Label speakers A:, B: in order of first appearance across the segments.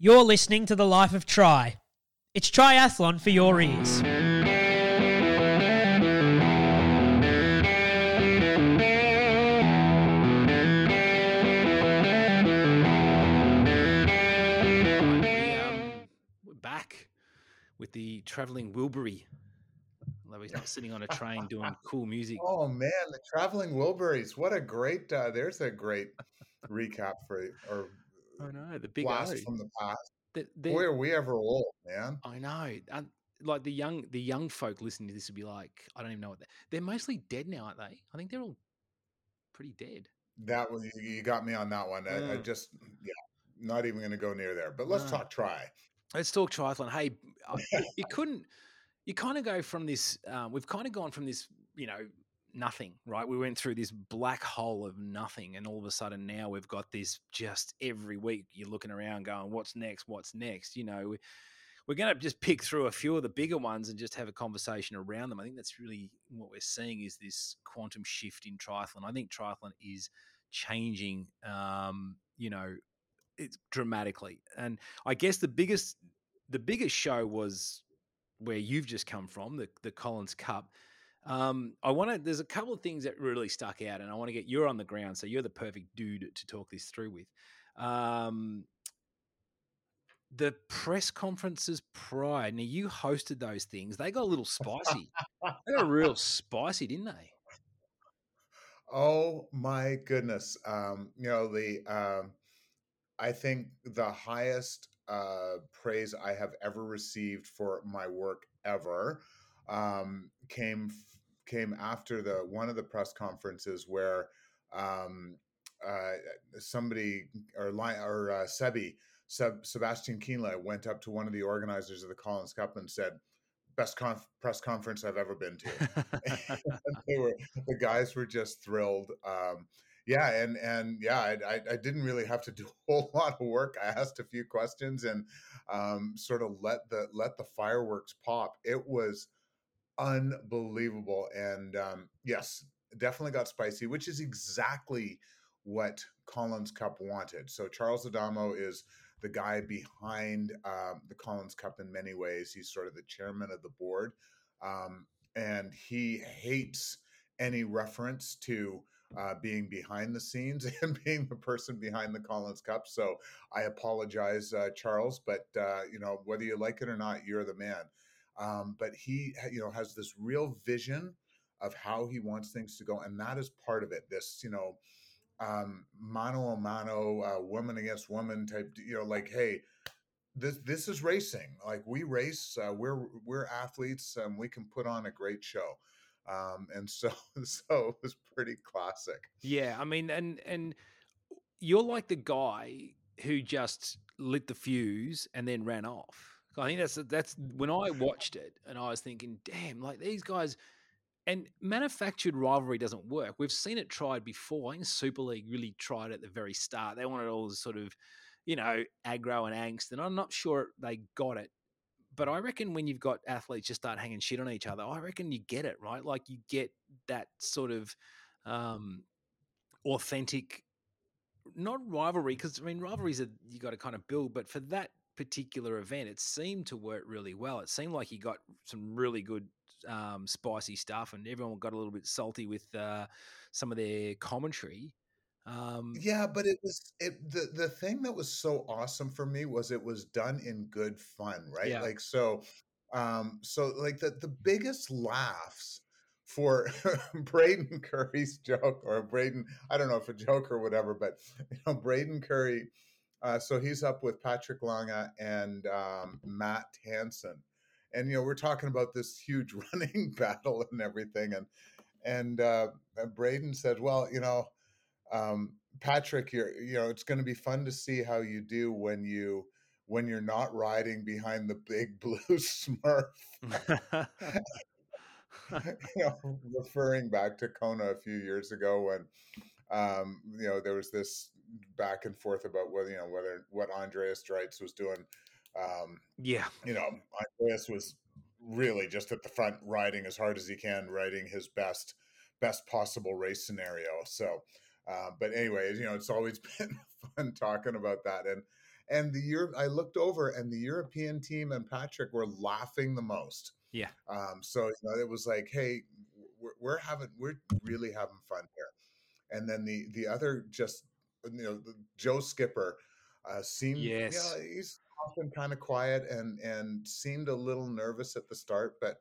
A: You're listening to The Life of Tri. It's triathlon for your ears.
B: we're back with the traveling Wilbury. Although he's not sitting on a train doing cool music.
C: Oh man, the traveling Wilburys! What a great. Uh, there's a great recap for or
B: I know the big
C: blast
B: O.
C: from the past.
B: The- the-
C: Boy, are we ever old, man.
B: I know. And like the young the young folk listening to this would be like, I don't even know what they're, they're mostly dead now, aren't they? I think they're all pretty dead.
C: That was you- got me on that one. I, I
B: Mm.
C: just yeah, not even going to go near there. But let's
B: No.
C: talk try.
B: Let's talk triathlon. Hey, I- you couldn't. You kind of go from this. Um, we've kind of gone from this. You know, nothing. Right. We went through this black hole of nothing, and all of a sudden now we've got this. Just every week you're looking around, going, "What's next? What's next?" You know. We, we're going to just pick through a few of the bigger ones and just have a conversation around them. I think that's really what we're seeing is this quantum shift in triathlon. I think triathlon is changing. Um, you know, it's dramatically, and I guess the biggest the biggest show was where you've just come from, the the Collins Cup. Um, I want to. There's a couple of things that really stuck out, and I want to get you're on the ground, so you're the perfect dude to talk this through with. Um, the press conferences prior. Now you hosted those things. They got a little spicy. they got real spicy, didn't they?
C: Oh my goodness. Um, you know, the um I think the highest uh praise I have ever received for my work ever um came came after the one of the press conferences where um uh somebody or or uh, Sebi Seb, Sebastian Kienle went up to one of the organizers of the Collins Cup and said best conf- press conference I've ever been to they were the guys were just thrilled. Um, yeah, and and yeah, I, I, didn't really have to do a whole lot of work. I asked a few questions and um, sort of let the let the fireworks pop. It was unbelievable, and um, yes, definitely got spicy, which is exactly what Collins Cup wanted. So Charles Adamo is the guy behind um, the Collins Cup in many ways. He's sort of the chairman of the board. Um, and he hates any reference to uh, being behind the scenes and being the person behind the Collins Cup. So I apologize, uh, Charles, but uh, you know whether you like it or not, you're the man. Um, but he, you know, has this real vision of how he wants things to go, and that is part of it. This, you know, um, mano a mano, uh, woman against woman type. You know, like hey, this this is racing. Like we race, uh, we're we're athletes, and we can put on a great show. Um, and so so it was pretty classic.
B: Yeah, I mean, and and you're like the guy who just lit the fuse and then ran off. I think that's that's when I watched it and I was thinking, damn, like these guys. And manufactured rivalry doesn't work. We've seen it tried before. I think Super League really tried at the very start. They wanted all this sort of, you know, aggro and angst, and I'm not sure they got it. But I reckon when you've got athletes just start hanging shit on each other, I reckon you get it, right? Like you get that sort of um, authentic, not rivalry, because I mean rivalries are you got to kind of build, but for that particular event, it seemed to work really well. It seemed like he got some really good um, spicy stuff, and everyone got a little bit salty with uh, some of their commentary. Um,
C: Yeah, but it was it the the thing that was so awesome for me was it was done in good fun, right?
B: Yeah.
C: Like so um so like the the biggest laughs for Braden Currie's joke or Braden I don't know if a joke or whatever, but you know Braden Currie uh so he's up with Patrick Lange and um Matt Hanson. And you know, we're talking about this huge running battle and everything and and uh and Braden said, "Well, you know, um, Patrick, you're you know it's going to be fun to see how you do when you when you're not riding behind the big blue Smurf. you know, referring back to Kona a few years ago when um, you know there was this back and forth about whether you know whether what Andreas Dreitz was doing. Um,
B: yeah,
C: you know, Andreas was really just at the front riding as hard as he can, riding his best best possible race scenario. So, uh, but anyways, you know, it's always been fun talking about that, and and the year I looked over, and the European team and Patrick were laughing the most.
B: Yeah.
C: Um, so you know, it was like, hey, we're, we're having, we're really having fun here. And then the the other just, you know, Joe Skipper uh, seemed,
B: Yes.
C: you know, he's often kind of quiet and and seemed a little nervous at the start, but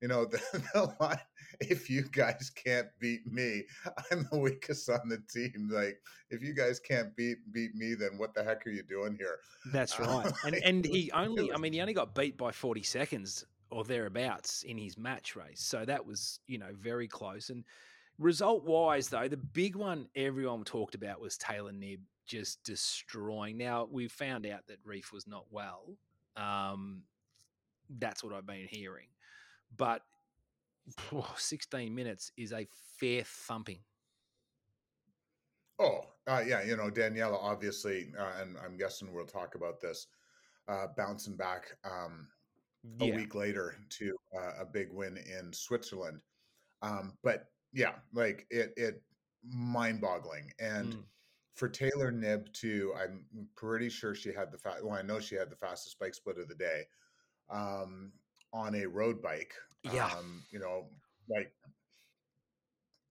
C: you know, the, the line, if you guys can't beat me, I'm the weakest on the team. Like, if you guys can't beat beat me, then what the heck are you doing here?
B: That's
C: Uh,
B: right. And
C: like,
B: and
C: was-
B: he only I mean he only got beat by 40 seconds or thereabouts in his match race. So that was, you know, very close. And result wise though, the big one everyone talked about was Taylor Knibb just destroying. Now we found out that Ryf was not well. Um that's what I've been hearing. But phew, 16 minutes is a fair thumping.
C: Oh, uh, yeah, you know, Daniela, obviously, uh, and I'm guessing we'll talk about this, uh, bouncing back um, a
B: Yeah.
C: week later to uh, a big win in Switzerland. Um, but yeah, like it, it mind boggling. And
B: Mm.
C: for Taylor Knibb to, I'm pretty sure she had the fast, well, I know she had the fastest bike split of the day um, on a road bike.
B: Yeah.
C: Um, you know, like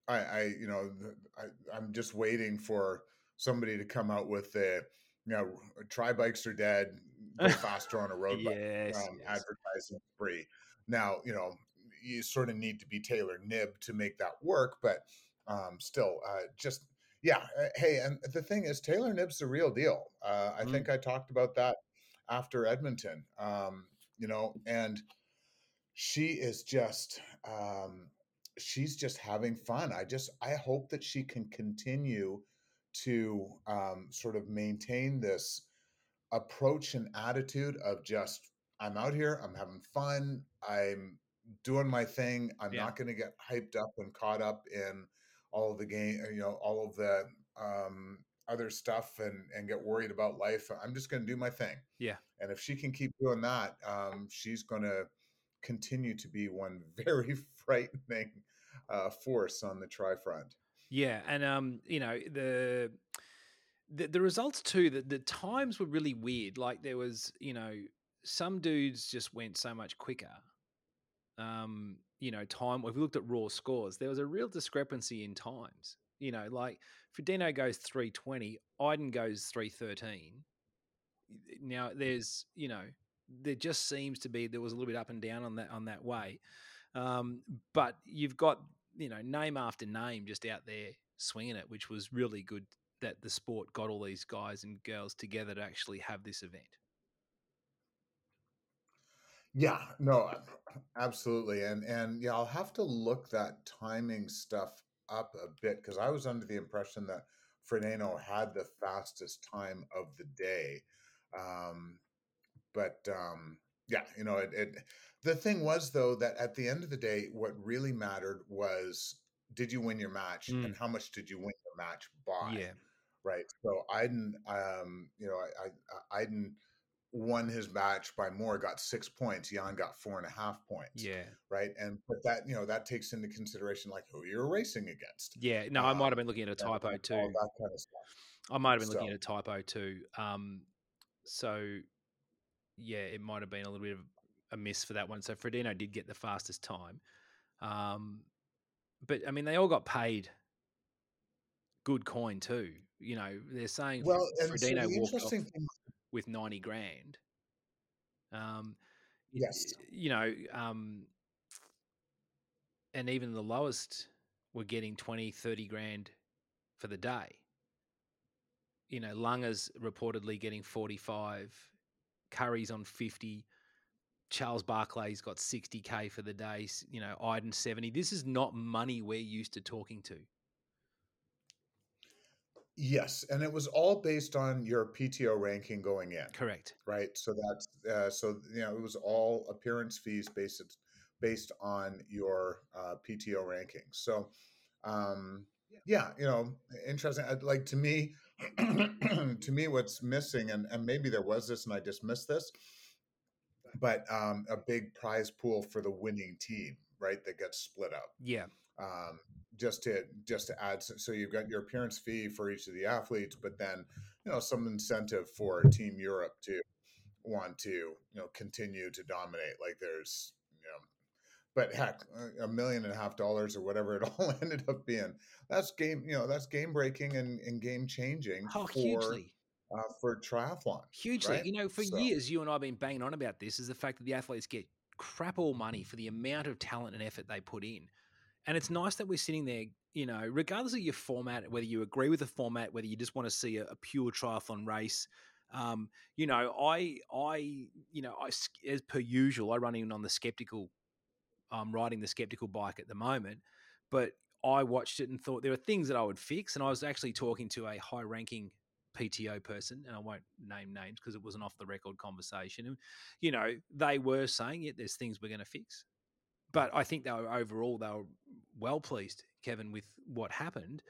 C: I, I, you know, I, I'm just waiting for somebody to come out with the, you know, tri bikes are dead, go faster on a road bike
B: Yes,
C: um,
B: yes.
C: advertising free. Now, you know, you sort of need to be Taylor Knibb to make that work, but um, still, uh, just yeah. uh, Hey, and the thing is, Taylor Knibb's the real deal. Uh, I
B: Mm.
C: think I talked about that after Edmonton. Um, you know, and she is just um, she's just having fun. I just I hope that she can continue to um, sort of maintain this approach and attitude of just I'm out here, I'm having fun, I'm doing my thing. I'm
B: Yeah.
C: not going to get hyped up and caught up in all of the game, you know, all of the um, other stuff and and get worried about life. I'm just going to do my thing.
B: Yeah.
C: And if she can keep doing that, um, she's going to continue to be one very frightening uh, force on the tri front.
B: Yeah, and um, you know the the, the results too. The, the times were really weird. Like there was, you know, some dudes just went so much quicker. Um, you know, time. If we looked at raw scores, there was a real discrepancy in times. You know, like Frodeno goes three twenty, Iden goes three thirteen. Now there's, you know, there just seems to be there was a little bit up and down on that on that way. Um, but you've got you know name after name just out there swinging it, which was really good that the sport got all these guys and girls together to actually have this event.
C: Yeah, no, absolutely, and and yeah, I'll have to look that timing stuff up a bit because I was under the impression that Frodeno had the fastest time of the day, um, but um, yeah, you know, it, it. The thing was though that at the end of the day, what really mattered was did you win your match
B: Mm.
C: and how much did you win your match by?
B: Yeah,
C: right? So Iden, um, you know, I, I Iden won his match by more, got six points. Jan got four and a half points.
B: yeah,
C: Right. And but that you know that takes into consideration like who you're racing against.
B: yeah. No, I might
C: Um,
B: have been looking at a typo
C: all
B: too.
C: that kind of stuff.
B: I might have been looking at a typo too. Um, so yeah, it might have been a little bit of a miss for that one. So Frodeno did get the fastest time. Um, but I mean, they all got paid good coin too. You know, they're saying
C: Well,
B: Fr-
C: and so the
B: walked off
C: interesting thing,
B: with 90 grand. Um,
C: Yes.
B: You know, um, and even the lowest were getting 20, 30 grand for the day. You know, Lange's reportedly getting 45, Currie's on 50, Charles Barclay's got 60k for the day, you know, Iden 70. This is not money we're used to talking to.
C: Yes, and it was all based on your PTO ranking going in.
B: Correct.
C: right? So that's uh, so you know it was all appearance fees based based on your uh, PTO rankings. So um, yeah, you know, interesting. Like to me, to me, what's missing, and and maybe there was this, and I just missed this, but um, a big prize pool for the winning team, right? That gets split up.
B: Yeah.
C: um, just to just to add. So you've got your appearance fee for each of the athletes, but then you know some incentive for Team Europe to want to you know continue to dominate. Like there's you know but heck, a million and a half dollars or whatever it all ended up being. That's game, you know, that's game breaking and, and game changing
B: Oh,
C: for
B: hugely.
C: uh, for triathlon.
B: Hugely.
C: right?
B: You know, for
C: So-
B: years, you and I have been banging on about this is the fact that the athletes get crap all money for the amount of talent and effort they put in. And it's nice that we're sitting there, you know, regardless of your format, whether you agree with the format, whether you just want to see a, a pure triathlon race. Um, you know, I, I, you know, I, as per usual, I run in on the skeptical, um, riding the skeptical bike at the moment, but I watched it and thought there are things that I would fix. And I was actually talking to a high ranking PTO person, and I won't name names because it was an off the record conversation. And, you know, they were saying, yeah, there's things we're going to fix. But I think they were overall, they were well pleased, Kevin, with what happened.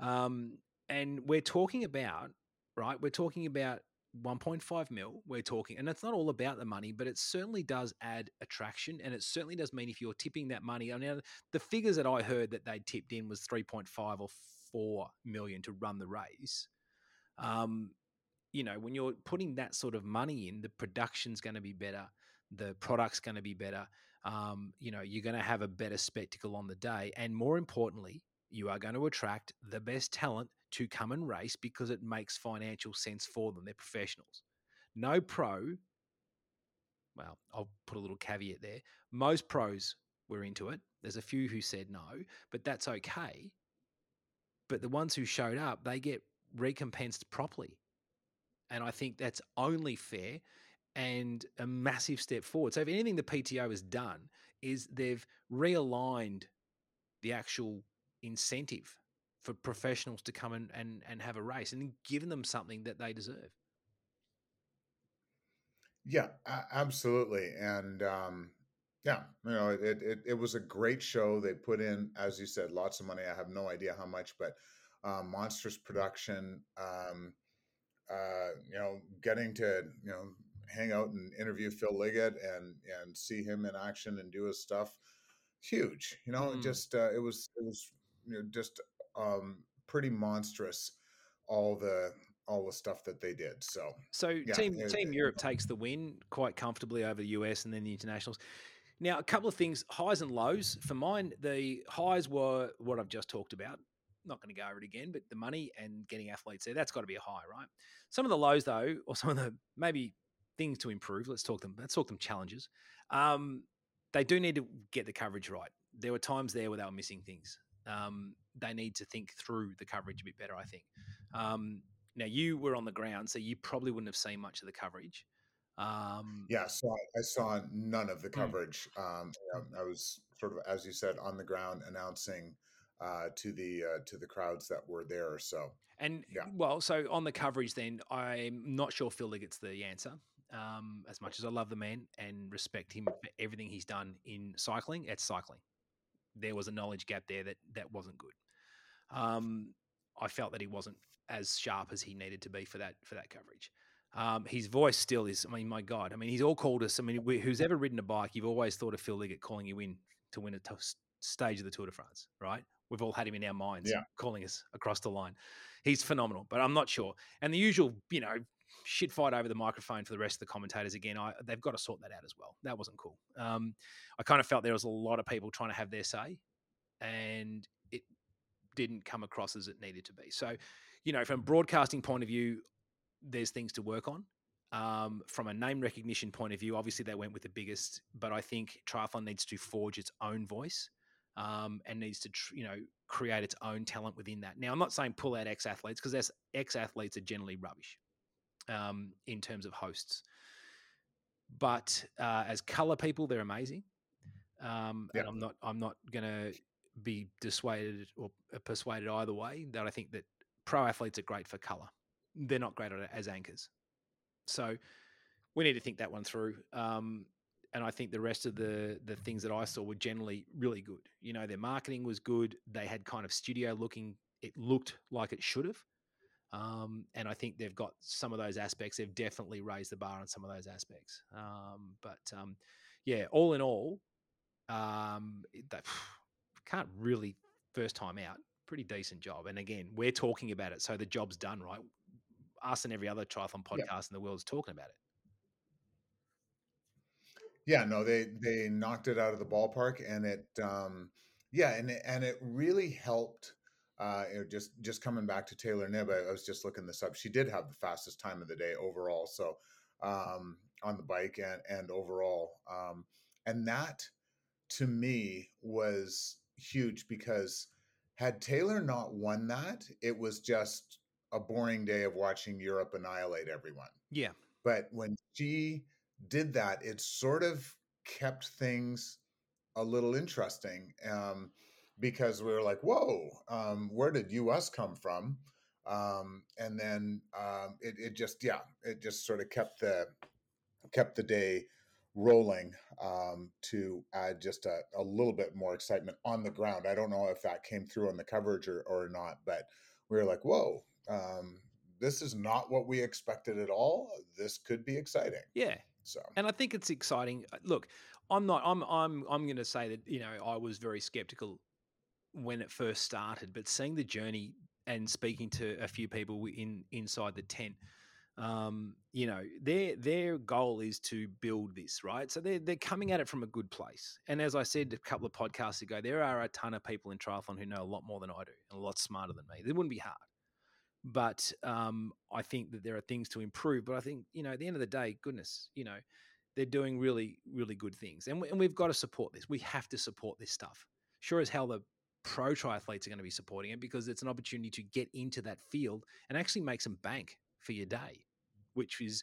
B: Um, and we're talking about, right? We're talking about 1.5 mil. We're talking, and it's not all about the money, but it certainly does add attraction. And it certainly does mean if you're tipping that money, I mean, the figures that I heard that they tipped in was 3.5 or 4 million to run the race um, you know, when you're putting that sort of money in, the production's going to be better, the product's going to be better. Um, you know, you're going to have a better spectacle on the day, and more importantly, you are going to attract the best talent to come and race because it makes financial sense for them. They're professionals. No pro. Well, I'll put a little caveat there. Most pros were into it. There's a few who said no, but that's okay. But the ones who showed up, they get recompensed properly. And I think that's only fair and a massive step forward. So, if anything the PTO has done is they've realigned the actual incentive for professionals to come and, and, and have a race and given them something that they deserve.
C: Yeah, absolutely. And um, yeah, you know, it, it it was a great show. They put in, as you said, lots of money. I have no idea how much, but um, monstrous production. Um, uh, you know, getting to you know hang out and interview Phil Liggett and and see him in action and do his stuff, huge. You know,
B: Mm.
C: just uh, it was it was you know just um, pretty monstrous. All the all the stuff that they did. So
B: So
C: Yeah,
B: team
C: it-
B: Team
C: it-
B: Europe takes the win quite comfortably over the US and then the internationals. Now, a couple of things, highs and lows. For mine, the highs were what I've just talked about. Not going to go over it again, but the money and getting athletes there, that's got to be a high, right? Some of the lows, though, or some of the maybe things to improve. Let's talk them. Let's talk them challenges. Um, they do need to get the coverage right. There were times there where they were missing things. Um, they need to think through the coverage a bit better, I think. Um, now you were on the ground, so you probably wouldn't have seen much of the coverage. Um,
C: Yeah, so I, saw none of the
B: Mm.
C: coverage. Um, I was sort of, as you said, on the ground announcing uh, to the uh, to the crowds that were there. So
B: And
C: Yeah.
B: well, so on the coverage, then I'm not sure Phil gets the answer. Um, as much as I love the man and respect him for everything he's done in cycling, it's cycling. There was a knowledge gap there that that wasn't good. Um, I felt that he wasn't as sharp as he needed to be for that for that coverage. Um, his voice still is. I mean, my God. I mean, he's all called us. I mean, we- who's ever ridden a bike, you've always thought of Phil Liggett calling you in to win a t- stage of the Tour de France, right? We've all had him in our minds,
C: Yeah.
B: calling us across the line. He's phenomenal, but I'm not sure. And the usual, you know, shit fight over the microphone for the rest of the commentators again. I, they've got to sort that out as well. That wasn't cool. Um, I kind of felt there was a lot of people trying to have their say, and it didn't come across as it needed to be. So, you know, from a broadcasting point of view, there's things to work on. Um, from a name recognition point of view, obviously they went with the biggest, but I think triathlon needs to forge its own voice um, and needs to, you know, create its own talent within that. Now, I'm not saying pull out ex athletes because ex athletes are generally rubbish um, in terms of hosts, but uh, as color people, they're amazing. Um,
C: Yeah.
B: And I'm not, I'm not going to be dissuaded or uh, persuaded either way. That I think that pro athletes are great for color. They're not great at it as anchors. So we need to think that one through. Um, and I think the rest of the the things that I saw were generally really good. You know, their marketing was good. They had kind of studio looking. It looked like it should have. Um, and I think they've got some of those aspects. They've definitely raised the bar on some of those aspects. Um, but um, yeah, all in all, um, it- can't really first time out. Pretty decent job. And again, we're talking about it, so the job's done, right? Us and every other triathlon podcast
C: Yeah.
B: in the world is talking about it.
C: Yeah, no, they they knocked it out of the ballpark, and it, um, yeah, and it, and it really helped. Uh, you know, just just coming back to Taylor Knibb, I, I was just looking this up. She did have the fastest time of the day overall, so um, on the bike and and overall, um, and that to me was huge because had Taylor not won that, it was just a boring day of watching Europe annihilate everyone
B: Yeah.
C: but when she did that it sort of kept things a little interesting um, because we were like whoa um, where did us come from um, and then um, it, it just yeah it just sort of kept the kept the day rolling um, to add just a, a little bit more excitement on the ground i don't know if that came through on the coverage or, or not but we were like whoa um, this is not what we expected at all. This could be exciting.
B: Yeah.
C: So
B: And I think it's exciting. Look, I'm not. I'm. I'm. I'm going to say that you know I was very skeptical when it first started, but seeing the journey and speaking to a few people in inside the tent, um, you know, their their goal is to build this right. So they're they're coming at it from a good place. And as I said a couple of podcasts ago, there are a ton of people in triathlon who know a lot more than I do and a lot smarter than me. It wouldn't be hard. But um, I think that there are things to improve. But I think you know, at the end of the day, goodness, you know, they're doing really, really good things. And, we, and we've got to support this. We have to support this stuff. Sure as hell, the pro triathletes are going to be supporting it because it's an opportunity to get into that field and actually make some bank for your day, which is,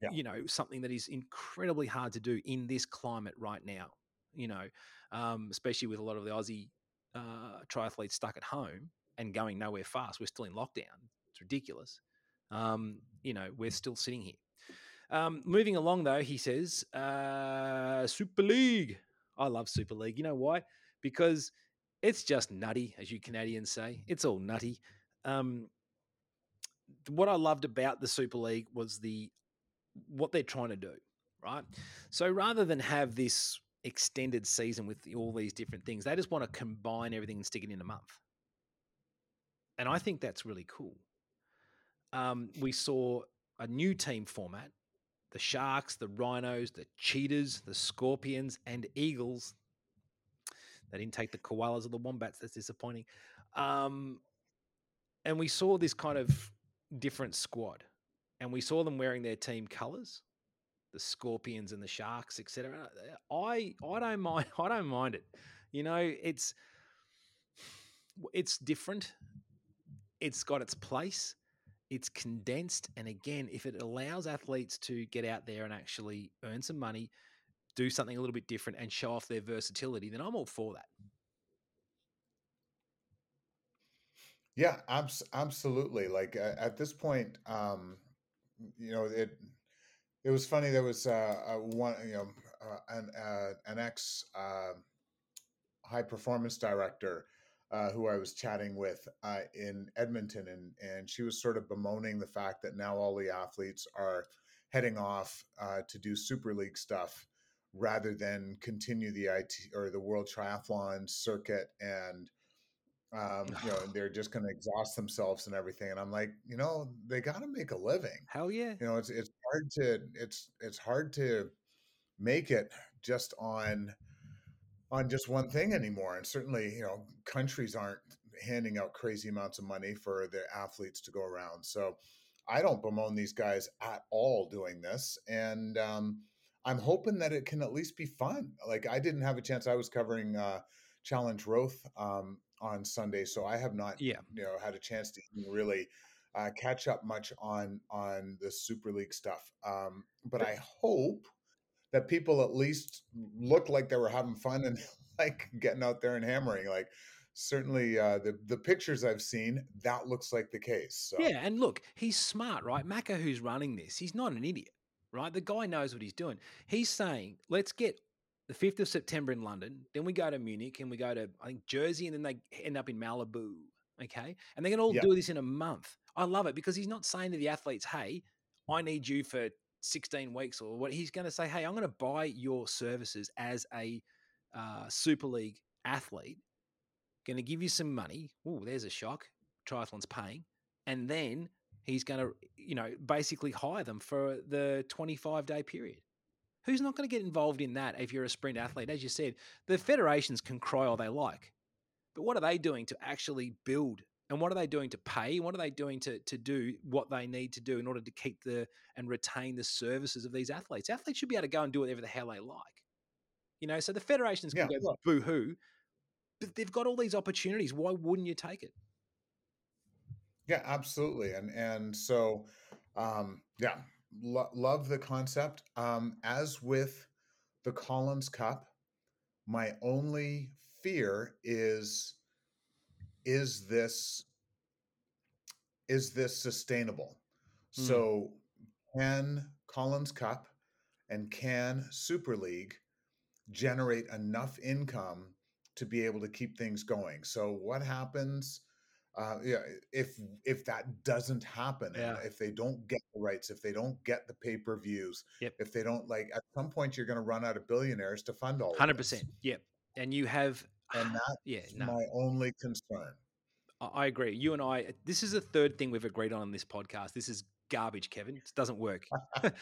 C: Yeah.
B: you know, something that is incredibly hard to do in this climate right now, you know, um, especially with a lot of the Aussie uh, triathletes stuck at home and going nowhere fast. We're still in lockdown. It's ridiculous. Um, you know, we're still sitting here. Um, moving along, though, he says uh, Super League. I love Super League. You know why? Because it's just nutty, as you Canadians say. It's all nutty. Um, what I loved about the Super League was the what they're trying to do, right? So rather than have this extended season with all these different things, they just want to combine everything and stick it in a month. And I think that's really cool. Um, we saw a new team format the Sharks, the Rhinos, the Cheetahs, the Scorpions, and Eagles. They didn't take the Koalas or the Wombats. That's disappointing. Um, and we saw this kind of different squad, and we saw them wearing their team colours, the Scorpions and the Sharks, etc. I I don't mind. I don't mind it. You know, it's it's different. It's got its place it's condensed and again if it allows athletes to get out there and actually earn some money do something a little bit different and show off their versatility then i'm all for that
C: yeah, abs- absolutely. Like uh, at this point, um, you know, it it was funny. There was uh, a one, you know, uh, an uh, an ex uh, high performance director uh, who I was chatting with uh, in Edmonton, and and she was sort of bemoaning the fact that now all the athletes are heading off uh, to do Super League stuff rather than continue the IT or the World Triathlon circuit, and um, you know they're just going to exhaust themselves and everything. And I'm like, you know, they got to make a living.
B: hell yeah
C: You know, it's it's hard to it's it's hard to make it just on on just one thing anymore. And certainly, you know, countries aren't handing out crazy amounts of money for their athletes to go around. So I don't bemoan these guys at all doing this. And um, I'm hoping that it can at least be fun. Like I didn't have a chance. I was covering uh, Challenge Roth um, on Sunday, so I have not,
B: Yeah.
C: you know, had a chance to even really uh, catch up much on on the Super League stuff. Um, but I hope that people at least looked like they were having fun and like getting out there and hammering. Like certainly uh, the the pictures I've seen, that looks like the case. So
B: Yeah, and look, he's smart, right? Macca, who's running this, he's not an idiot, right? The guy knows what he's doing. He's saying, let's get the 5th of September in London, then we go to Munich and we go to, I think, Jersey, and then they end up in Malibu, okay? And they're going to all
C: Yeah.
B: do this in a month. I love it because he's not saying to the athletes, hey, I need you for 16 weeks or what. He's going to say, hey, I'm going to buy your services as a uh, Super League athlete going to give you some money. Oh, there's a shock. Triathlon's paying, and then he's going to, you know, basically hire them for the 25 day period. Who's not going to get involved in that if you're a sprint athlete? As you said, the federations can cry all they like, but what are they doing to actually build? And what are they doing to pay? What are they doing to, to do what they need to do in order to keep the and retain the services of these athletes? Athletes should be able to go and do whatever the hell they like. You know, so the federations can
C: Yeah,
B: go boo hoo, but they've got all these opportunities. Why wouldn't you take it?
C: Yeah, absolutely. And and so um yeah, lo- love the concept. Um as with the Collins Cup, my only fear is is this is this sustainable?
B: Hmm.
C: So can Collins Cup and can Super League generate enough income to be able to keep things going? So what happens uh, yeah, if if that doesn't happen,
B: Yeah.
C: if they don't get the rights, if they don't get the pay per views,
B: Yep.
C: if they don't like, at some point you're going to run out of billionaires to fund all.
B: Hundred percent. Yep. And you have,
C: and that's
B: yeah, no,
C: my only concern.
B: I I agree. You and I, this is the third thing we've agreed on in this podcast. This is garbage, Kevin. It doesn't work.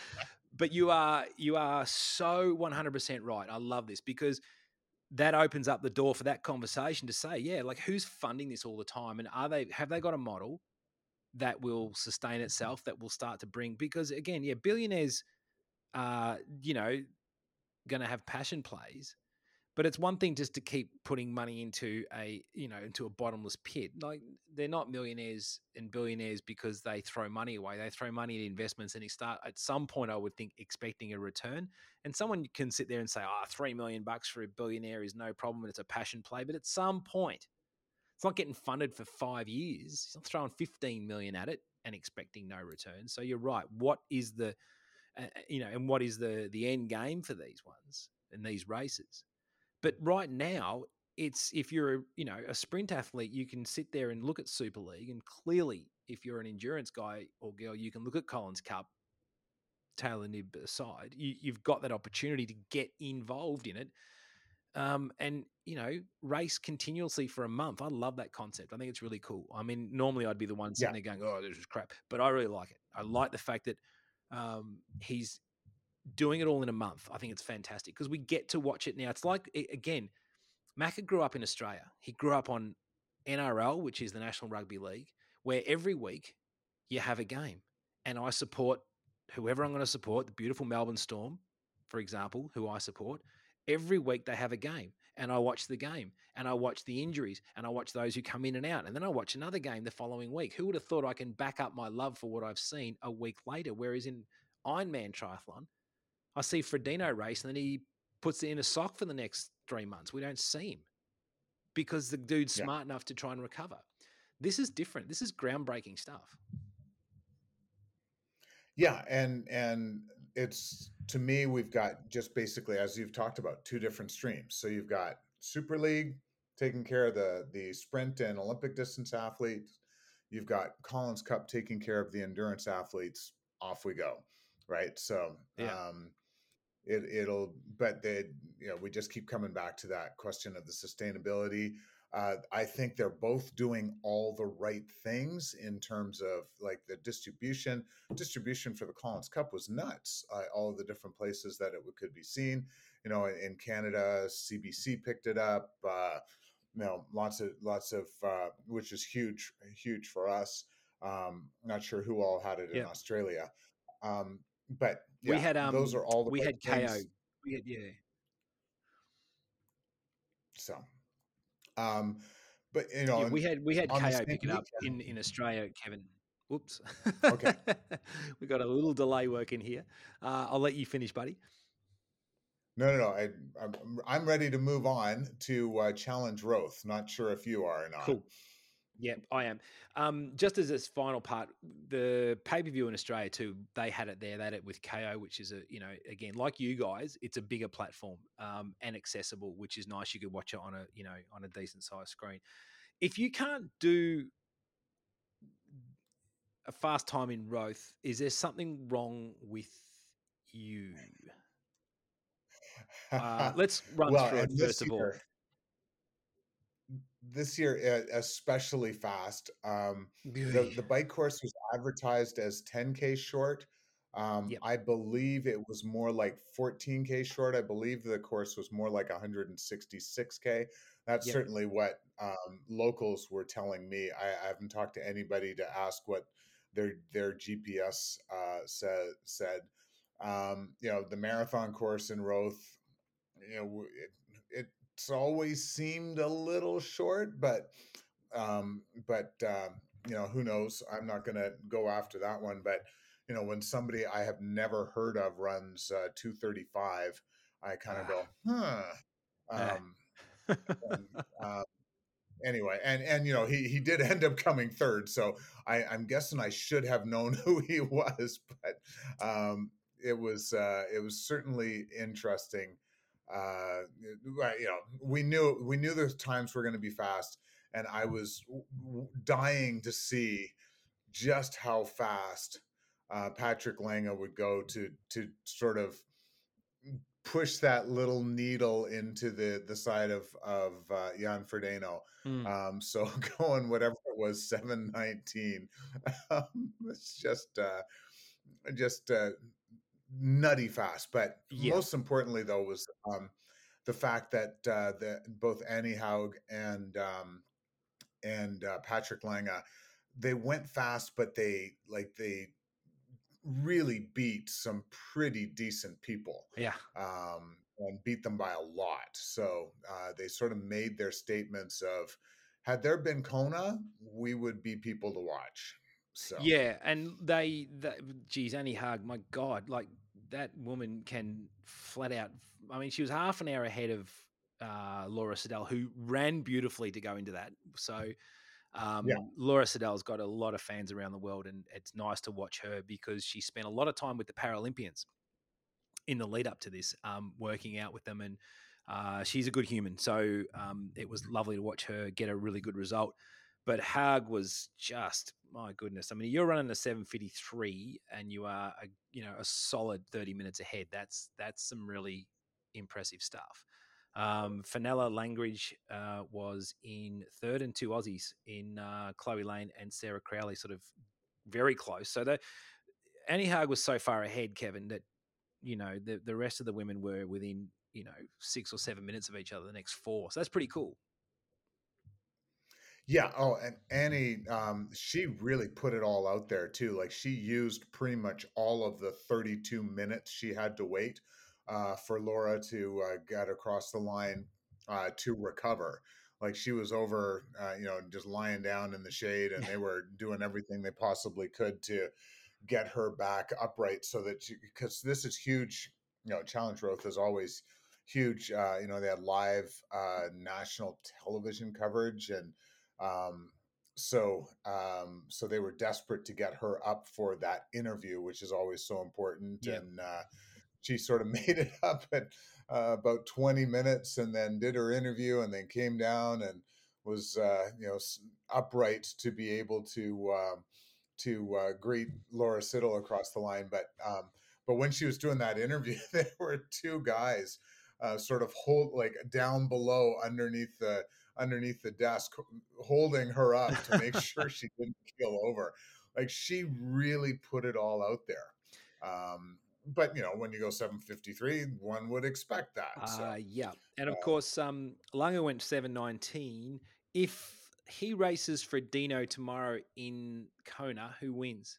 B: but you are you are so one hundred percent right. I love this because that opens up the door for that conversation to say, yeah, like who's funding this all the time, and are they have they got a model that will sustain mm-hmm. itself that will start to bring because again, yeah, billionaires are you know going to have passion plays but it's one thing just to keep putting money into a you know into a bottomless pit like they're not millionaires and billionaires because they throw money away they throw money in investments and you start at some point i would think expecting a return and someone can sit there and say ah, oh three million bucks for a billionaire is no problem and it's a passion play but at some point it's not getting funded for five years he's not throwing 15 million at it and expecting no return so you're right what is the uh, you know and what is the the end game for these ones and these races but right now, it's if you're a, you know a sprint athlete, you can sit there and look at Super League, and clearly, if you're an endurance guy or girl, you can look at Collins Cup, Taylor Knibb aside, you, you've got that opportunity to get involved in it, um, and you know race continuously for a month. I love that concept. I think it's really cool. I mean, normally I'd be the one sitting there going, "Oh, this is crap," but I really like it. I like the fact that um, he's doing it all in a month. I think it's fantastic because we get to watch it now. It's like again, Macca grew up in Australia. He grew up on NRL, which is the National Rugby League, where every week you have a game. And I support whoever I'm going to support, the beautiful Melbourne Storm, for example, who I support. Every week they have a game. And I watch the game and I watch the injuries and I watch those who come in and out. And then I watch another game the following week. Who would have thought I can back up my love for what I've seen a week later? Whereas in Ironman triathlon, I see Frodeno race and then he puts it in a sock for the next three months. We don't see him because the dude's
C: Yeah.
B: smart enough to try and recover. This is different. This is groundbreaking stuff.
C: Yeah, and and it's to me we've got just basically as you've talked about two different streams. So you've got Super League taking care of the the sprint and Olympic distance athletes. You've got Collins Cup taking care of the endurance athletes. Off we go, right? So
B: Yeah.
C: um, it it'll but they you know we just keep coming back to that question of the sustainability. Uh, I think they're both doing all the right things in terms of like the distribution distribution for the Collins Cup was nuts. Uh, all of the different places that it could be seen. You know, in, in Canada, CBC picked it up. Uh, you know, lots of lots of uh, which is huge, huge for us. Um, not sure who all had it in
B: Yeah.
C: Australia, um, but
B: We
C: yeah,
B: had,
C: those
B: um,
C: are all the
B: we had
C: Kayo.
B: We had, yeah.
C: So, um, but you know,
B: yeah, we had we had Kayo
C: same
B: pick it up in, in Australia, Kevin. Whoops.
C: Okay.
B: we got a little delay working here. Uh, I'll let you finish, buddy.
C: no, no, no. I, I'm, I'm ready to move on to uh, challenge Roth. Not sure if you are or not.
B: Cool. Yeah, I am. Um, just as this final part, the pay per view in Australia too, they had it there. They had it with Kayo, which is a you know again like you guys, it's a bigger platform um, and accessible, which is nice. You could watch it on a you know on a decent sized screen. If you can't do a fast time in Roth, is there something wrong with you? Uh, let's run
C: Well,
B: through it first of all.
C: This year especially fast. Um, the the bike course was advertised as 10k short. Um,
B: Yep.
C: I believe it was more like 14k short. I believe the course was more like 166k. That's
B: Yep.
C: certainly what um, locals were telling me. I, I haven't talked to anybody to ask what their their GPS uh, said said. Um, you know, the marathon course in Roth. You know, it, it's always seemed a little short, but um, but um, you know, who knows? I'm not going to go after that one, but you know, when somebody I have never heard of runs uh, 235, I kind of go, huh.
B: Ah.
C: Um, and, uh, anyway, and and you know, he he did end up coming third, so I, I'm guessing I should have known who he was, but um, it was uh, it was certainly interesting. Uh, right, you know, we knew we knew those times were going to be fast, and I was dying to see just how fast uh, Patrick Lange would go to to sort of push that little needle into the the side of of uh, Jan Frodeno.
B: Mm.
C: Um, so going whatever it was, seven nineteen. Um, it's just uh, just uh, nutty fast. But
B: Yeah.
C: most importantly, though, was um, the fact that uh, that both Annie Haug and um, and uh, Patrick Lange they went fast, but they like they really beat some pretty decent people
B: Yeah.
C: um, and beat them by a lot. So uh, they sort of made their statements of, had there been Kona, we would be people to watch. So
B: Yeah, and they, that, geez, Annie Haug, my God, like that woman can flat out. I mean, she was half an hour ahead of uh, Laura Siddall, who ran beautifully to go into that. So, um,
C: Yeah.
B: Laura Siddall's got a lot of fans around the world, and it's nice to watch her because she spent a lot of time with the Paralympians in the lead up to this, um, working out with them, and uh, she's a good human. So um, it was lovely to watch her get a really good result. But Haug was just my goodness. I mean, you're running a 753 and you are a you know a solid 30 minutes ahead. That's that's some really impressive stuff. Um, Fenella Langridge uh, was in third and two Aussies in uh, Chloe Lane and Sarah Crowley, sort of very close. So the Annie Haug was so far ahead, Kevin, that you know the the rest of the women were within you know six or seven minutes of each other. The next four, so that's pretty cool.
C: Yeah. Oh, and Annie, um, she really put it all out there too. Like she used pretty much all of the 32 minutes she had to wait uh, for Laura to uh, get across the line uh, to recover. Like she was over, uh, you know, just lying down in the shade, and they were doing everything they possibly could to get her back upright, so that because this is huge. You know, Challenge Roth is always huge. Uh, you know, they had live uh, national television coverage and um, so um, so they were desperate to get her up for that interview, which is always so important.
B: Yeah.
C: And uh, she sort of made it up at uh, about 20 minutes, and then did her interview, and then came down and was uh, you know s- upright to be able to um, to uh, greet Laura Siddall across the line. But um, but when she was doing that interview, there were two guys uh, sort of hold like down below underneath the underneath the desk holding her up to make sure she didn't keel over like she really put it all out there um but you know when you go 753 one would expect that so
B: Uh, yeah, and of course, um, Lange went seven nineteen. If he races Frodeno tomorrow in Kona, who wins?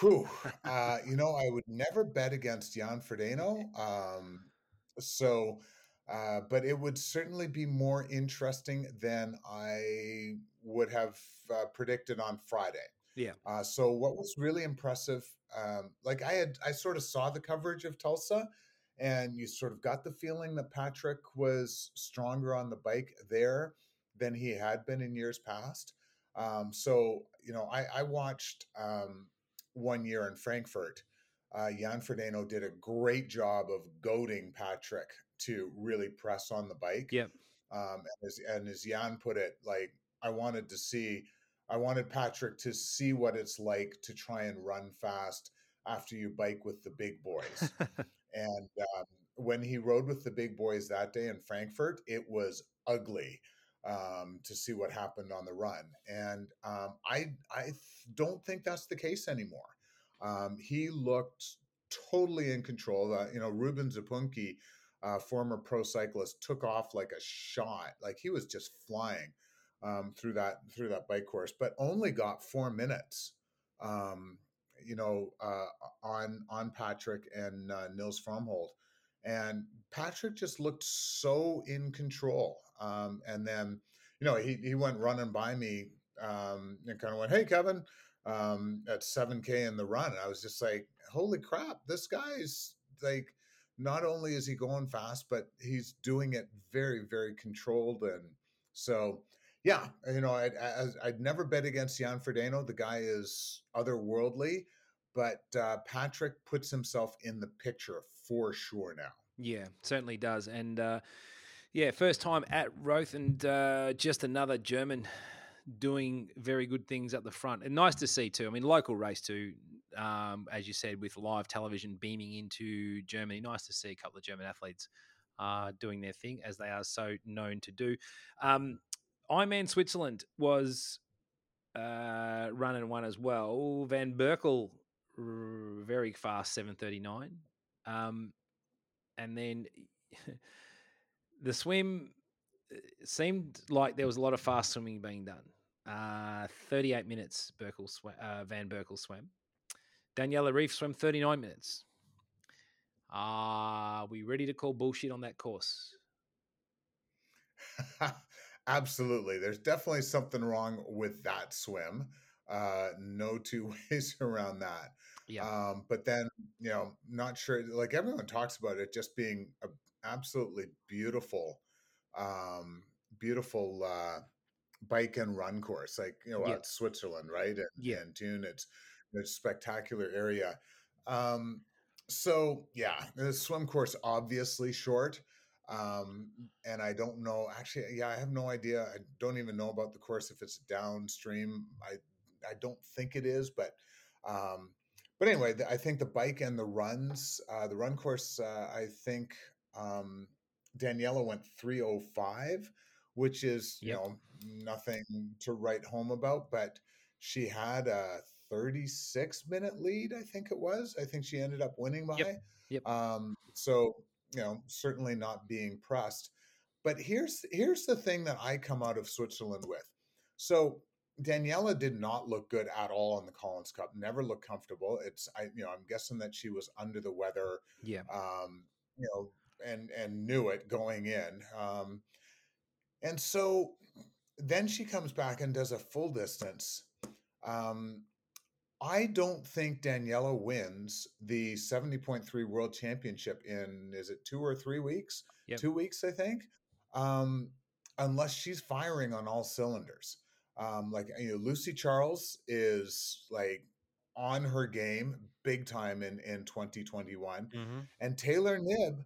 C: Whew. Uh, you know, I would never bet against Jan Frodeno. Um, so, uh, but it would certainly be more interesting than I would have uh, predicted on Friday.
B: Yeah.
C: Uh, so, what was really impressive, um, like I had, I sort of saw the coverage of Tulsa, and you sort of got the feeling that Patrick was stronger on the bike there than he had been in years past. Um, so, you know, I, I watched. Um, one year in Frankfurt, uh, Jan Frodeno did a great job of goading Patrick to really press on the bike.
B: Yep.
C: Um, and, as, and as Jan put it, like I wanted to see, I wanted Patrick to see what it's like to try and run fast after you bike with the big boys. and um, when he rode with the big boys that day in Frankfurt, it was ugly um, to see what happened on the run. And um, I I don't think that's the case anymore. Um, he looked totally in control. Uh, you know, Ruben Zepuntke, uh, former pro cyclist, took off like a shot. Like he was just flying um, through that through that bike course, but only got four minutes. Um, you know, uh, on on Patrick and uh, Nils Frommhold, and Patrick just looked so in control. Um, and then, you know, he he went running by me um, and kind of went, "Hey, Kevin," um, at 7K in the run. And I was just like, "Holy crap! This guy's like." Not only is he going fast, but he's doing it very, very controlled, and so yeah, you know, I'd, I'd never bet against Jan Frodeno. The guy is otherworldly, but uh, Patrick puts himself in the picture for sure now.
B: Yeah, certainly does. And uh, yeah, first time at Roth and uh, just another German doing very good things at the front. And nice to see too. I mean, local race too, um, as you said, with live television beaming into Germany. Nice to see a couple of German athletes uh, doing their thing as they are so known to do. Um, Ironman Switzerland was uh, running one as well. Van Berkel, very fast, seven thirty nine, um, and then the swim uh, seemed like there was a lot of fast swimming being done. Uh, thirty eight minutes, Berkel sw- uh, Van Berkel swam. Daniela Ryf swam thirty nine minutes. Are we ready to call bullshit on that course?
C: Absolutely. There's definitely something wrong with that swim. Uh, no two ways around that.
B: Yeah.
C: Um, but then, you know, not sure, like everyone talks about it just being a absolutely beautiful, um, beautiful, uh, bike and run course, like, you know,
B: Yeah.
C: out Switzerland, right? And,
B: Yeah.
C: and Thun, it's, it's a spectacular area. Um, so yeah, the swim course obviously short um and i don't know actually yeah i have no idea. I don't even know about the course if it's downstream. I i don't think it is but um but anyway the, i think the bike and the runs uh the run course uh, i think um daniela went 305 which is you know nothing to write home about but she had a 36 minute lead i think it was i think she ended up winning by
B: Yep. Yep.
C: um so you know certainly not being pressed but here's here's the thing that i come out of switzerland with so daniela did not look good at all in the collins cup never looked comfortable it's i you know i'm guessing that she was under the weather
B: Yeah.
C: um you know and and knew it going in um and so then she comes back and does a full distance um I don't think Daniela wins the 70.3 World Championship in is it two or three weeks?
B: Yep.
C: Two weeks, I think. Um, unless she's firing on all cylinders. Um, like you know, Lucy Charles is like on her game big time in in 2021.
B: Mm-hmm.
C: And Taylor Knibb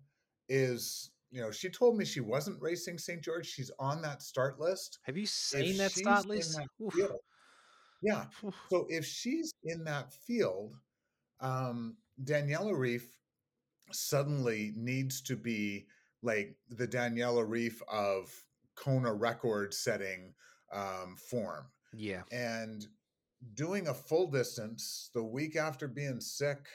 C: is, you know, she told me she wasn't racing St. George. She's on that start list.
B: Have you
C: If
B: seen that start list?
C: that field- yeah. So if she's in that field, um, Daniela Ryf suddenly needs to be like the Daniela Ryf of Kona record setting um, form.
B: Yeah.
C: And doing a full distance the week after being sick,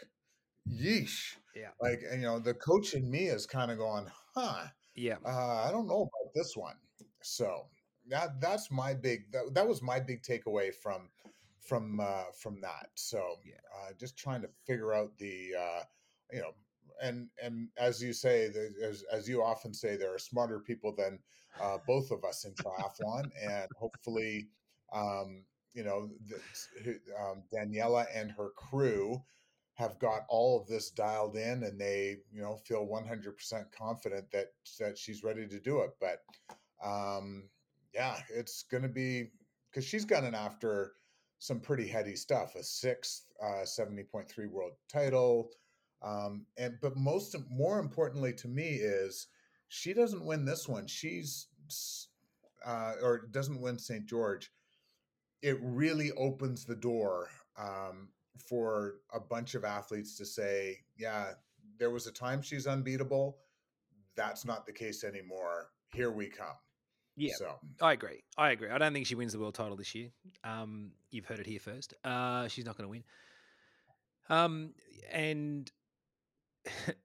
C: yeesh.
B: Yeah.
C: Like, you know, the coach in me is kind of going, huh,
B: Yeah.
C: uh, I don't know about this one. So that that's my big that, that was my big takeaway from from uh, from that. So
B: Yeah.
C: uh, just trying to figure out the uh, you know and and as you say as as you often say there are smarter people than uh, both of us in triathlon and hopefully um, you know the, um, Daniela and her crew have got all of this dialed in and they you know feel 100% confident that that she's ready to do it but um yeah it's gonna be because she's gotten after some pretty heady stuff a sixth uh 70.3 world title um and but most more importantly to me is she doesn't win this one she's uh or doesn't win st george it really opens the door um for a bunch of athletes to say yeah there was a time she's unbeatable. That's not the case anymore. Here we come.
B: Yeah,
C: So
B: I agree. I agree. I don't think she wins the world title this year. Um, you've heard it here first. Uh, she's not going to win. Um, and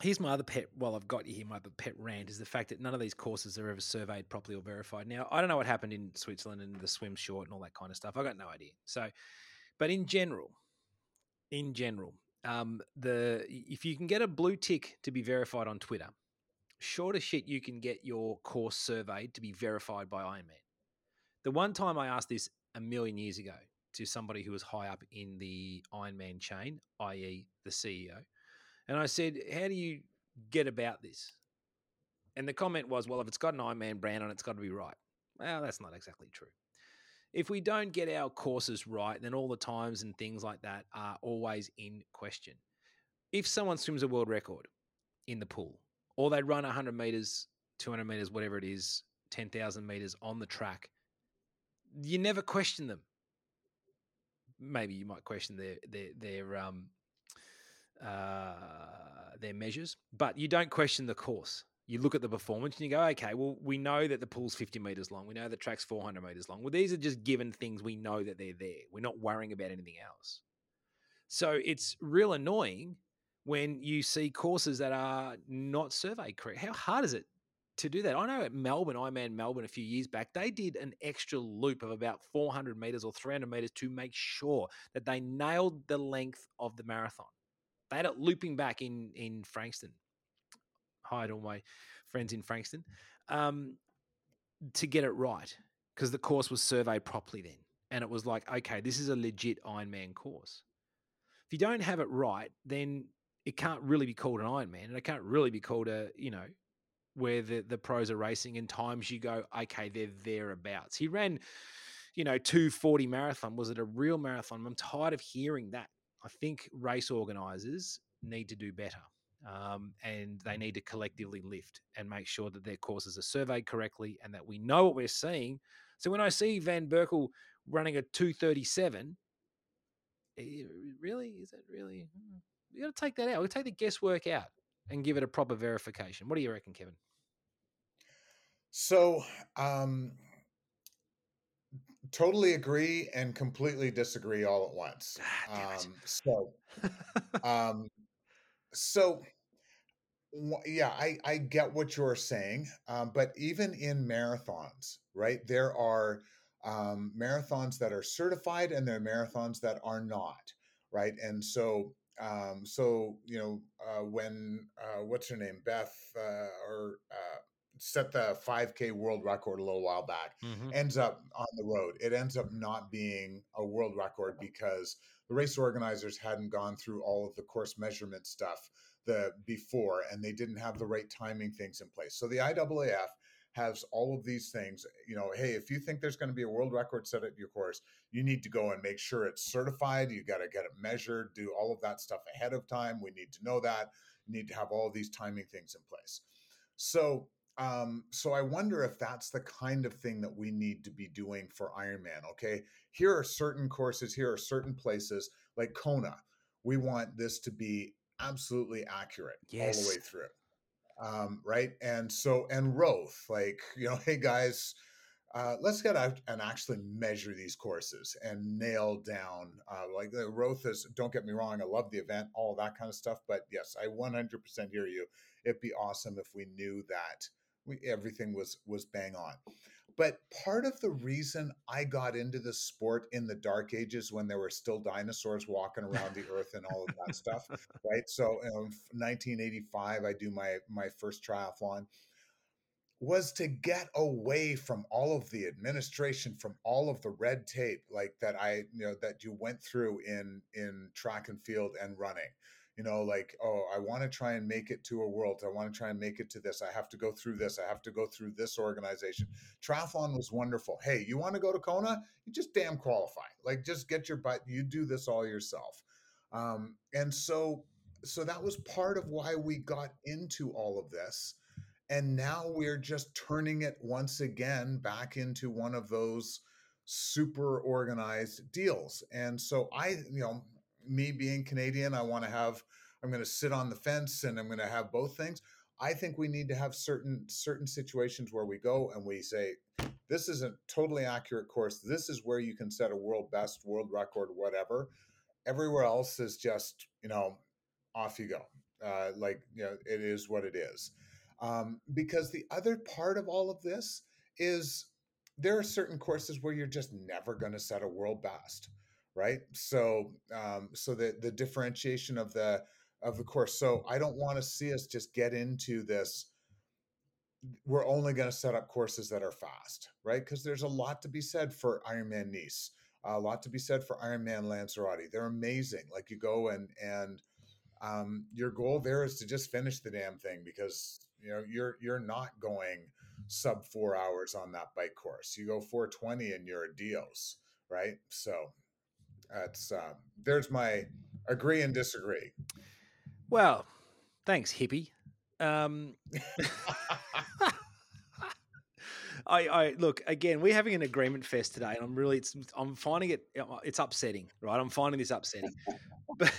B: here's my other pet. While I've got you here, my other pet rant is the fact that none of these courses are ever surveyed properly or verified. Now, I don't know what happened in Switzerland and the swim short and all that kind of stuff. I got no idea. So, but in general, in general, um, the if you can get a blue tick to be verified on Twitter, sure shit you can get your course surveyed to be verified by Ironman. The one time I asked this a million years ago to somebody who was high up in the Ironman chain, i.e., the CEO, and I said, "How do you get about this?" And the comment was, "Well, if it's got an Ironman brand on it, it's got to be right." Well, that's not exactly true. If we don't get our courses right, then all the times and things like that are always in question. If someone swims a world record in the pool, or they run 100 meters, 200 meters, whatever it is, 10,000 meters on the track, you never question them. Maybe you might question their their their um uh their measures, but you don't question the course. You look at the performance and you go, okay, well, we know that the pool's 50 meters long. We know the track's 400 meters long. Well, these are just given things we know that they're there. We're not worrying about anything else. So it's real annoying when you see courses that are not surveyed correct. How hard is it to do that? I know at Melbourne, Ironman Melbourne, a few years back, they did an extra loop of about 400 meters or 300 meters to make sure that they nailed the length of the marathon. They had it looping back in in Frankston. Hi to all my friends in Frankston, um, to get it right because the course was surveyed properly then, and it was like, okay, this is a legit Ironman course. If you don't have it right, then it can't really be called an Ironman, and it can't really be called a you know where the the pros are racing. And times you go, okay, they're thereabouts. He ran, you know, two forty marathon. Was it a real marathon? I'm tired of hearing that. I think race organisers need to do better. Um, and they need to collectively lift and make sure that their courses are surveyed correctly and that we know what we're seeing. So when I see Van Berkel running a 237, eh, really? Is it really? You got to take that out. We take the guesswork out and give it a proper verification. What do you reckon, Kevin?
C: So, um, totally agree and completely disagree all at once.
B: Ah.
C: Um, so, um, so yeah, I I get what you're saying, um, but even in marathons, right? There are um, marathons that are certified and there are marathons that are not, right? And so. Um, so you know uh, when uh, what's her name Beth uh, or uh, set the 5k world record a little while back
B: Mhm.
C: ends up on the road. It ends up not being a world record because the race organizers hadn't gone through all of the course measurement stuff the before and they didn't have the right timing things in place. So the IAAF has all of these things, you know, hey, if you think there's going to be a world record set at your course, you need to go and make sure it's certified, you got to get it measured, do all of that stuff ahead of time. We need to know that. You need to have all of these timing things in place. So um, so I wonder if that's the kind of thing that we need to be doing for Ironman. Okay, here are certain courses, here are certain places like Kona. We want this to be absolutely accurate all the way through, um, right? And so and Roth, like you know, hey guys. Uh, let's get out and actually measure these courses and nail down uh, like the Roth is. Don't get me wrong, I love the event, all that kind of stuff. But yes, I 100% hear you. It'd be awesome if we knew that we, everything was was bang on. But part of the reason I got into the sport in the dark ages when there were still dinosaurs walking around the earth and all of that stuff, right? So um, in 1985, I do my my first triathlon was to get away from all of the administration from all of the red tape like that i you know that you went through in in track and field and running you know like oh i want to try and make it to a world. I want to try and make it to this. I have to go through this. I have to go through this organization. Triathlon was wonderful. Hey you want to go to kona? You just damn qualify. Like just get your butt you do this all yourself. Um, and so so that was part of why we got into all of this and now we're just turning it once again back into one of those super organized deals. And so i you know me being canadian i want to have I'm going to sit on the fence and I'm going to have both things. I think we need to have certain certain situations where we go and we say, this is a totally accurate course. This is where you can set a world best, world record, whatever. Everywhere else is just, you know, off you go. Uh, like, you know, it is what it is. Um, because the other part of all of this is there are certain courses where you're just never going to set a world best, right? So, um, so the the differentiation of the of the course. So, I don't want to see us just get into this. We're only going to set up courses that are fast, right? Because there's a lot to be said for Ironman Nice, a lot to be said for Ironman Lanzarote. They're amazing. Like you go and and um, your goal there is to just finish the damn thing because you know you're you're not going sub four hours on that bike course. You go 420 and you're a Dios, right? So that's um, there's my agree and disagree.
B: Well, thanks, hippie. Um, I, I look again. We're having an agreement fest today, and I'm really, it's, I'm finding it, it's upsetting, right? I'm finding this upsetting, but,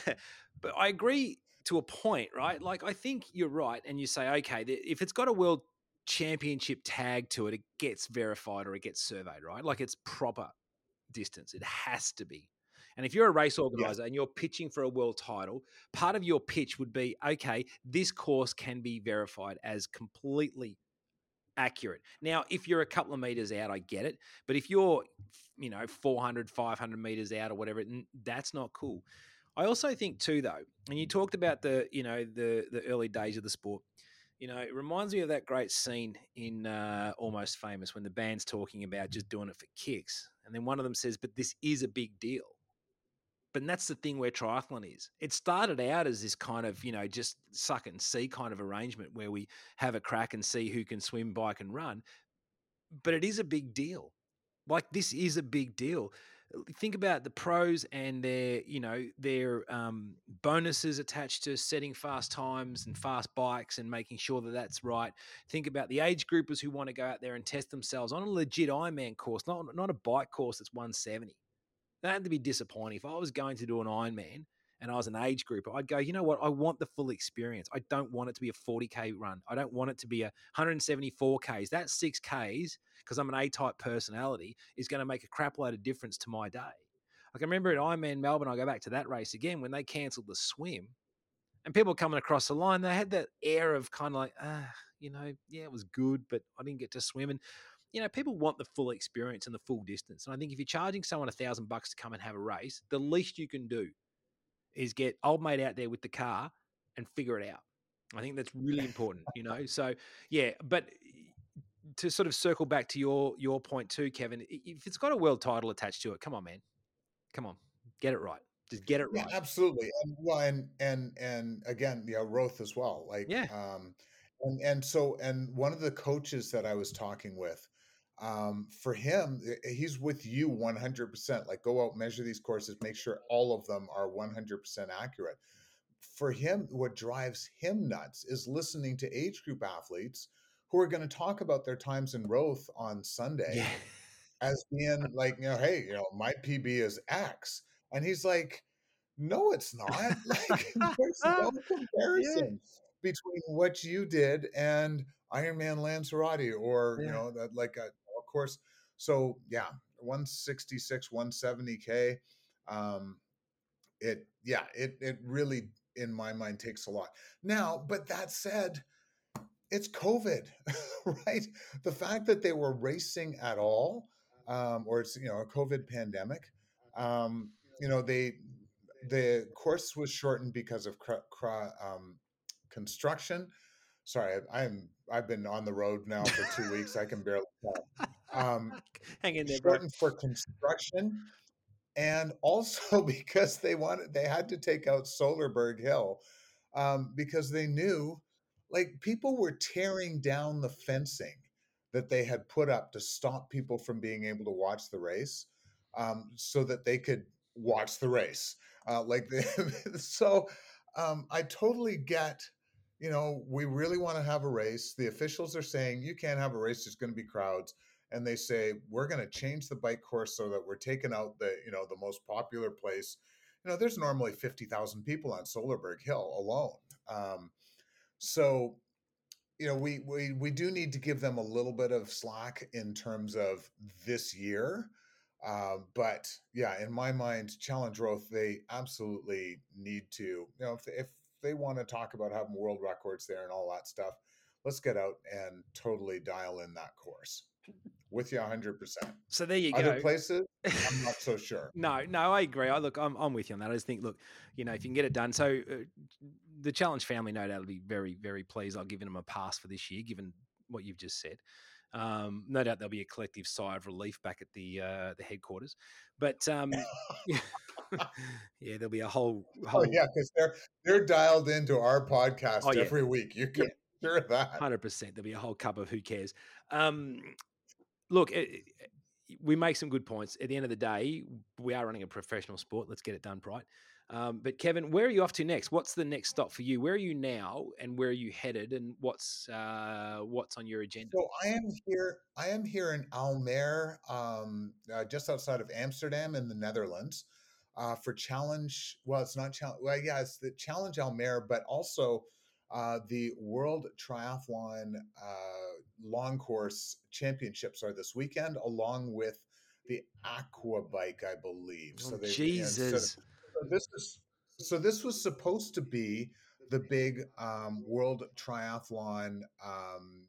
B: but I agree to a point, right? Like I think you're right, and you say, okay, if it's got a world championship tag to it, it gets verified or it gets surveyed, right? Like it's proper distance. It has to be. And if you're a race organizer yeah. and you're pitching for a world title, part of your pitch would be okay, this course can be verified as completely accurate. Now, if you're a couple of meters out, I get it. But if you're, you know, 400, 500 meters out or whatever, that's not cool. I also think too, though, and you talked about the, you know, the the early days of the sport. You know, it reminds me of that great scene in uh, Almost Famous when the band's talking about just doing it for kicks, and then one of them says, "But this is a big deal." But that's the thing where triathlon is. It started out as this kind of, you know, just suck and see kind of arrangement where we have a crack and see who can swim, bike, and run. But it is a big deal. Like this is a big deal think about the pros and their you know their um, bonuses attached to setting fast times and fast bikes and making sure that that's right think about the age groupers who want to go out there and test themselves on a legit ironman course not, not a bike course that's 170 that had to be disappointing if i was going to do an ironman and I was an age grouper, I'd go, you know what? I want the full experience. I don't want it to be a 40K run. I don't want it to be a 174Ks. That 6Ks, because I'm an A type personality, is going to make a crap load of difference to my day. I can remember at Ironman Melbourne, I go back to that race again when they cancelled the swim and people coming across the line, they had that air of kind of like, ah, you know, yeah, it was good, but I didn't get to swim. And, you know, people want the full experience and the full distance. And I think if you're charging someone a thousand bucks to come and have a race, the least you can do is get old mate out there with the car and figure it out. I think that's really important, you know. So yeah, but to sort of circle back to your your point too, Kevin, if it's got a world title attached to it, come on, man, come on, get it right. Just get it right.
C: Yeah, absolutely. And well, and and and again, yeah, Roth as well. Like,
B: yeah.
C: Um, and and so and one of the coaches that I was talking with, um, for him, eh, eh, he's with you 100%. Like, go out, measure these courses, make sure all of them are 100% accurate. For him, what drives him nuts is listening to age group athletes who are going to talk about their times in Roth on Sunday
B: yeah.
C: as being like, you know, hey, you know, my PB is X. And he's like, no, it's not. Like, there's no comparison yeah. between what you did and Ironman Lanzarote or, yeah. you know, that like a course. So yeah, 166, 170k. Um, it yeah, it it really in my mind takes a lot. Now, but that said, it's COVID, right? The fact that they were racing at all, um, or it's you know a COVID pandemic. Um, you know they the course was shortened because of cr- cr- um, construction. Sorry, I'm I've been on the road now for two weeks. I can barely talk. Um,
B: Hang in there,
C: shortened for construction, and also because they wanted they had to take out Solarberg Hill um, because they knew, like people were tearing down the fencing that they had put up to stop people from being able to watch the race, um, so that they could watch the race. Uh, like the, so, um, I totally get you know, we really want to have a race. The officials are saying you can't have a race, there's going to be crowds. And they say, we're going to change the bike course so that we're taking out the, you know, the most popular place you know, there's normally 50,000 people on Solarberg Hill alone. Um, so, you know, we, we, we do need to give them a little bit of slack in terms of this year. Uh, but yeah, in my mind, Challenge Roth, they absolutely need to, you know, if, if they want to talk about having world records there and all that stuff, let's get out and totally dial in that course with you 100%.
B: So there you
C: Other
B: go.
C: Other places, I'm not so sure.
B: No, no, I agree. I look, I'm, I'm with you on that. I just think, look, you know, if you can get it done. So uh, the challenge family, no doubt, will be very, very pleased. I'll give them a pass for this year, given what you've just said. Um, no doubt there'll be a collective sigh of relief back at the uh, the headquarters, but um, yeah, there'll be a whole, whole
C: Oh yeah, because they're they're dialed into our podcast
B: Oh, yeah.
C: every week. You can hear that.
B: Hundred percent. There'll be a whole cup of who cares. Um, look, it, it- we make some good points. At the end of the day, we are running a professional sport. Let's get it done right. Um, but Kevin, where are you off to next? What's the next stop for you? Where are you now, and where are you headed? And what's uh, what's on your agenda?
C: So I am here. I am here in Almere, um, uh, just outside of Amsterdam in the Netherlands, uh, for challenge. Well, it's not challenge. Well, yeah, it's the challenge Almere, but also uh, the World Triathlon uh, Long Course Championships are this weekend, along with the Aqua Bike, I believe.
B: Oh,
C: they- yeah, instead of-
B: Jesus.
C: So this is so this was supposed to be the big um, world triathlon um,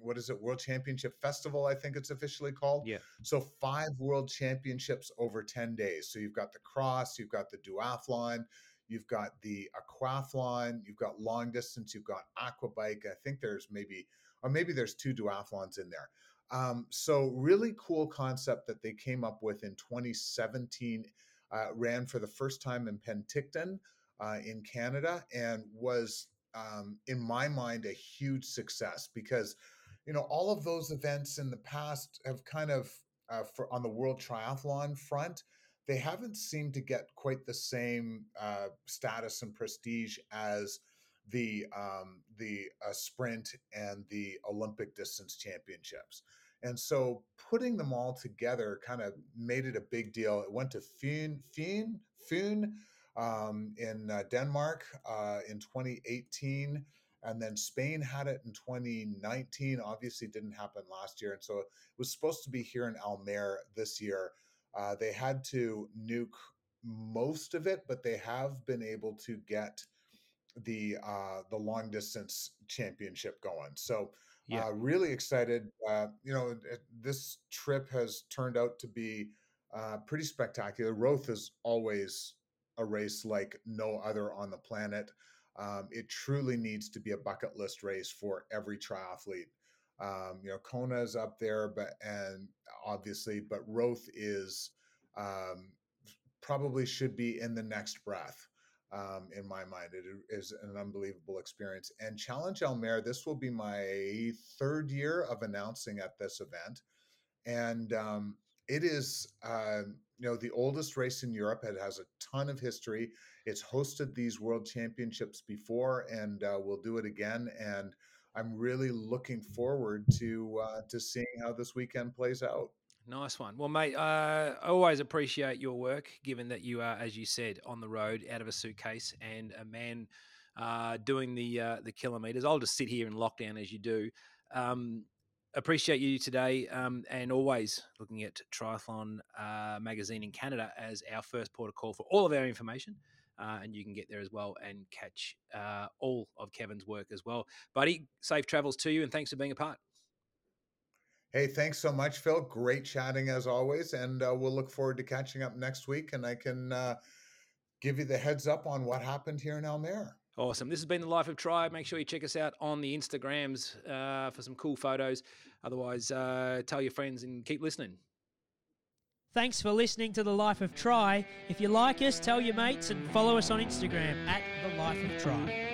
C: what is it? World championship festival i think it's officially called.
B: Yeah.
C: so five world championships over 10 days. So you've got the cross you've got the duathlon you've got the aquathlon you've got long distance you've got aquabike i think there's maybe or maybe there's two duathlons in there. Um, so really cool concept that they came up with in 2017 uh, ran for the first time in Penticton uh, in Canada and was, um, in my mind, a huge success because, you know, all of those events in the past have kind of, uh, for on the World Triathlon front, they haven't seemed to get quite the same uh, status and prestige as the um, the uh, sprint and the Olympic distance championships. And so putting them all together kind of made it a big deal. It went to Fyn, Fyn, Fyn um, in uh, Denmark uh, in 2018. And then Spain had it in 2019. Obviously, didn't happen last year. And so it was supposed to be here in Almere this year. Uh, they had to nuke most of it, but they have been able to get the uh, the long distance championship going. So
B: Yeah.
C: uh, really excited. Uh, you know, this trip has turned out to be uh, pretty spectacular. Roth is always a race like no other on the planet. Um, it truly needs to be a bucket list race for every triathlete. Um, you know, Kona is up there, but and obviously, but Roth is um, probably should be in the next breath um, in my mind. It is an unbelievable experience. And Challenge Almere, this will be my third year of announcing at this event. And um, it is, uh, you know, the oldest race in Europe. It has a ton of history. It's hosted these world championships before and uh, we'll do it again. And I'm really looking forward to uh, to seeing how this weekend plays out.
B: Nice one. Well, mate, uh, I always appreciate your work, given that you are, as you said, on the road, out of a suitcase, and a man uh, doing the uh, the kilometers. I'll just sit here in lockdown as you do. Um, appreciate you today, um, and always looking at Triathlon uh, magazine in Canada as our first port of call for all of our information. Uh, and you can get there as well and catch uh, all of Kevin's work as well. Buddy, safe travels to you, and thanks for being a part.
C: Hey, thanks so much, Phil. Great chatting as always. And uh, we'll look forward to catching up next week. And I can uh, give you the heads up on what happened here in Almere.
B: Awesome. This has been the Life of Tribe. Make sure you check us out on the Instagrams uh, for some cool photos. Otherwise, uh, tell your friends and keep listening.
A: Thanks for listening to The Life of Try. If you like us, tell your mates and follow us on Instagram at The Life of Try.